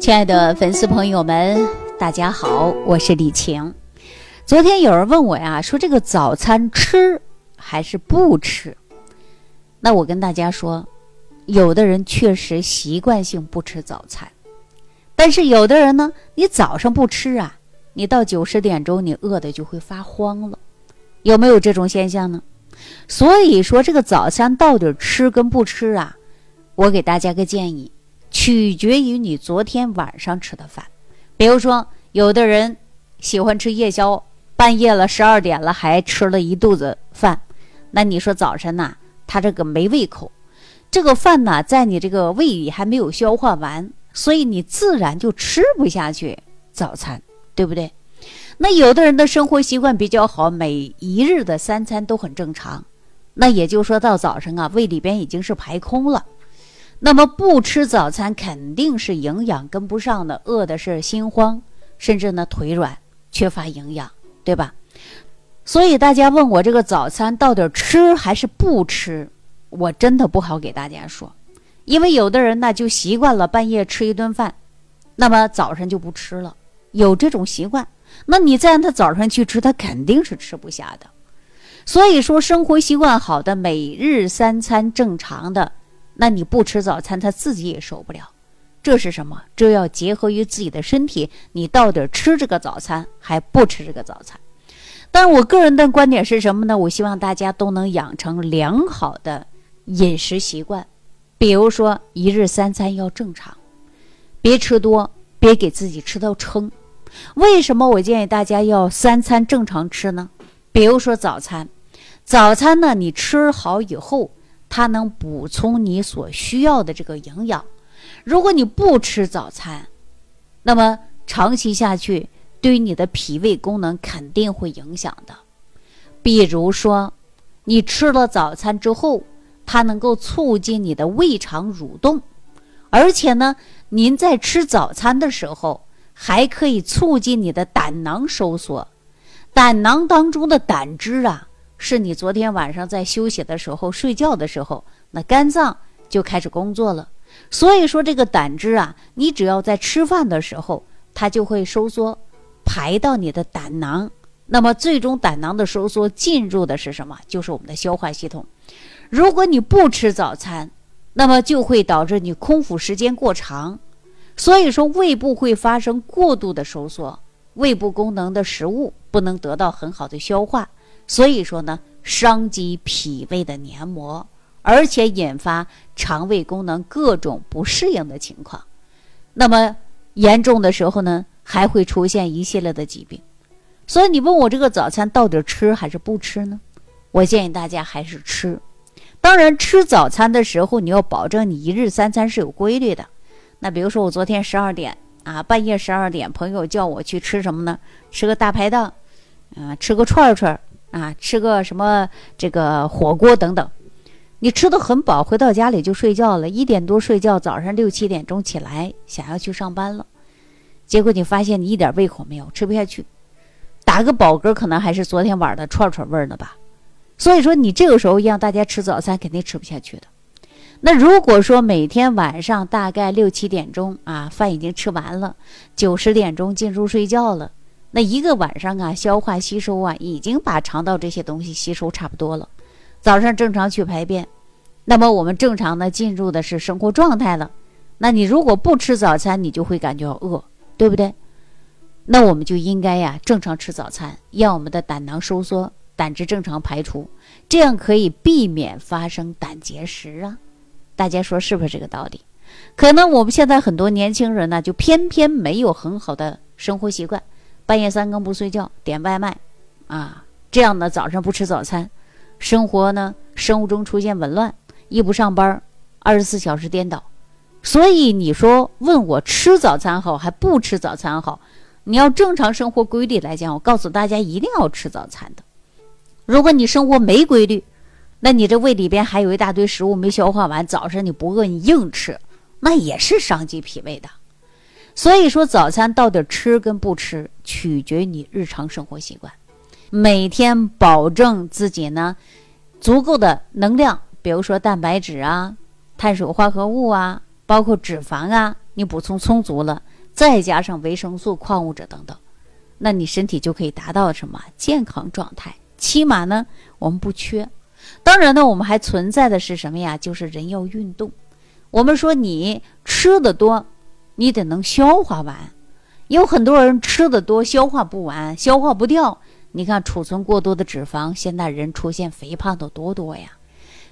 亲爱的粉丝朋友们，大家好，我是李晴。昨天有人问我呀，说这个早餐吃还是不吃？那我跟大家说，有的人确实习惯性不吃早餐，但是有的人呢，你早上不吃啊，你到九十点钟你饿的就会发慌了，有没有这种现象呢？所以说这个早餐到底吃跟不吃啊？我给大家个建议。取决于你昨天晚上吃的饭，比如说，有的人喜欢吃夜宵，半夜了十二点了还吃了一肚子饭，那你说早晨呐，他这个没胃口，这个饭呢在你这个胃里还没有消化完，所以你自然就吃不下去早餐，对不对？那有的人的生活习惯比较好，每一日的三餐都很正常，那也就说到早上啊，胃里边已经是排空了。那么不吃早餐肯定是营养跟不上的，饿的是心慌，甚至呢腿软，缺乏营养，对吧？所以大家问我这个早餐到底吃还是不吃，我真的不好给大家说，因为有的人呢就习惯了半夜吃一顿饭，那么早上就不吃了，有这种习惯，那你再让他早上去吃，他肯定是吃不下的。所以说，生活习惯好的，每日三餐正常的。那你不吃早餐，他自己也受不了。这是什么？这要结合于自己的身体，你到底吃这个早餐还不吃这个早餐？但我个人的观点是什么呢？我希望大家都能养成良好的饮食习惯，比如说一日三餐要正常，别吃多，别给自己吃到撑。为什么我建议大家要三餐正常吃呢？比如说早餐，早餐呢你吃好以后。它能补充你所需要的这个营养。如果你不吃早餐，那么长期下去对于你的脾胃功能肯定会影响的。比如说，你吃了早餐之后，它能够促进你的胃肠蠕动，而且呢，您在吃早餐的时候还可以促进你的胆囊收缩。胆囊当中的胆汁啊。是你昨天晚上在休息的时候、睡觉的时候，那肝脏就开始工作了。所以说，这个胆汁啊，你只要在吃饭的时候，它就会收缩，排到你的胆囊。那么，最终胆囊的收缩进入的是什么？就是我们的消化系统。如果你不吃早餐，那么就会导致你空腹时间过长，所以说胃部会发生过度的收缩，胃部功能的食物不能得到很好的消化。所以说呢，伤及脾胃的黏膜，而且引发肠胃功能各种不适应的情况。那么严重的时候呢，还会出现一系列的疾病。所以你问我这个早餐到底吃还是不吃呢？我建议大家还是吃。当然，吃早餐的时候你要保证你一日三餐是有规律的。那比如说我昨天十二点啊，半夜十二点，朋友叫我去吃什么呢？吃个大排档，啊，吃个串串。啊，吃个什么这个火锅等等，你吃的很饱，回到家里就睡觉了，一点多睡觉，早上六七点钟起来想要去上班了，结果你发现你一点胃口没有，吃不下去，打个饱嗝可能还是昨天晚的串串味儿呢吧。所以说你这个时候让大家吃早餐肯定吃不下去的。那如果说每天晚上大概六七点钟啊，饭已经吃完了，九十点钟进入睡觉了。那一个晚上啊，消化吸收啊，已经把肠道这些东西吸收差不多了。早上正常去排便，那么我们正常的进入的是生活状态了。那你如果不吃早餐，你就会感觉饿，对不对？那我们就应该呀，正常吃早餐，让我们的胆囊收缩，胆汁正常排出，这样可以避免发生胆结石啊。大家说是不是这个道理？可能我们现在很多年轻人呢，就偏偏没有很好的生活习惯。半夜三更不睡觉，点外卖，啊，这样呢早上不吃早餐，生活呢生物钟出现紊乱，一不上班，二十四小时颠倒。所以你说问我吃早餐好还不吃早餐好？你要正常生活规律来讲，我告诉大家一定要吃早餐的。如果你生活没规律，那你这胃里边还有一大堆食物没消化完，早上你不饿你硬吃，那也是伤及脾胃的。所以说，早餐到底吃跟不吃，取决于你日常生活习惯。每天保证自己呢足够的能量，比如说蛋白质啊、碳水化合物啊，包括脂肪啊，你补充充足了，再加上维生素、矿物质等等，那你身体就可以达到什么健康状态？起码呢，我们不缺。当然呢，我们还存在的是什么呀？就是人要运动。我们说你吃的多，你得能消化完。有很多人吃的多，消化不完，消化不掉。你看储存过多的脂肪，现在人出现肥胖的多多呀。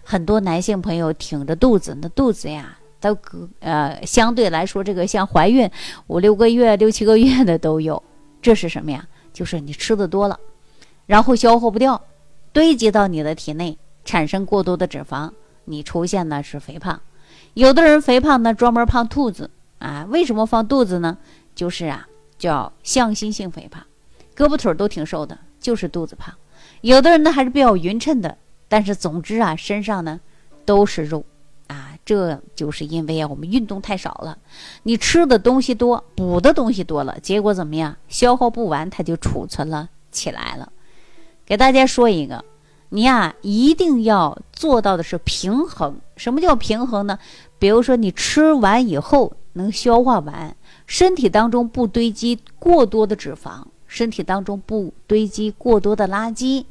很多男性朋友挺着肚子，那肚子呀，都呃相对来说，这个像怀孕五六个月、六七个月的都有。这是什么呀？就是你吃的多了，然后消化不掉，堆积到你的体内，产生过多的脂肪，你出现的是肥胖。有的人肥胖呢，专门胖肚子啊？为什么放肚子呢？就是啊，叫向心性肥胖，胳膊腿都挺瘦的，就是肚子胖。有的人呢还是比较匀称的，但是总之啊，身上呢都是肉啊，这就是因为啊我们运动太少了，你吃的东西多，补的东西多了，结果怎么样？消耗不完，它就储存了起来了。给大家说一个，你呀一定要做到的是平衡。什么叫平衡呢？比如说你吃完以后能消化完。身体当中不堆积过多的脂肪，身体当中不堆积过多的垃圾，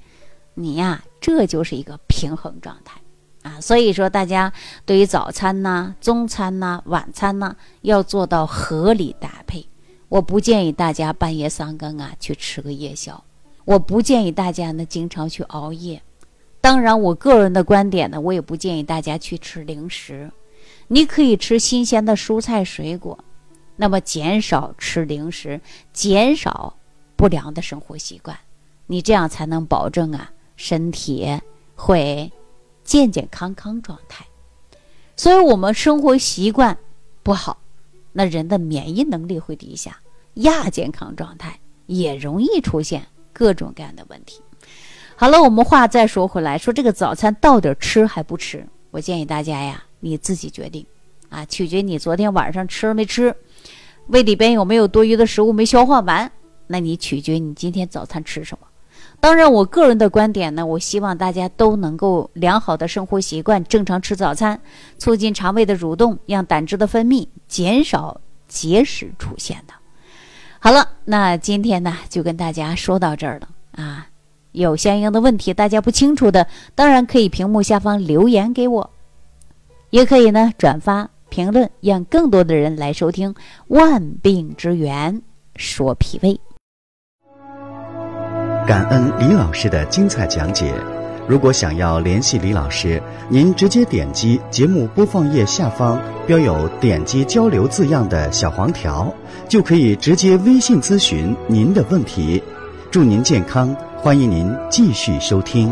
你呀，这就是一个平衡状态啊。所以说，大家对于早餐呐、中餐呐、晚餐呐，要做到合理搭配。我不建议大家半夜三更啊去吃个夜宵，我不建议大家呢经常去熬夜。当然，我个人的观点呢，我也不建议大家去吃零食。你可以吃新鲜的蔬菜水果。那么减少吃零食，减少不良的生活习惯，你这样才能保证啊身体会健健康康状态。所以，我们生活习惯不好，那人的免疫能力会低下，亚健康状态也容易出现各种各样的问题。好了，我们话再说回来，说这个早餐到底吃还不吃？我建议大家呀，你自己决定啊，取决你昨天晚上吃没吃。胃里边有没有多余的食物没消化完？那你取决你今天早餐吃什么。当然，我个人的观点呢，我希望大家都能够良好的生活习惯，正常吃早餐，促进肠胃的蠕动，让胆汁的分泌，减少结石出现的。好了，那今天呢就跟大家说到这儿了啊。有相应的问题，大家不清楚的，当然可以屏幕下方留言给我，也可以呢转发。评论，让更多的人来收听《万病之源说脾胃》。感恩李老师的精彩讲解。如果想要联系李老师，您直接点击节目播放页下方标有“点击交流”字样的小黄条，就可以直接微信咨询您的问题。祝您健康，欢迎您继续收听。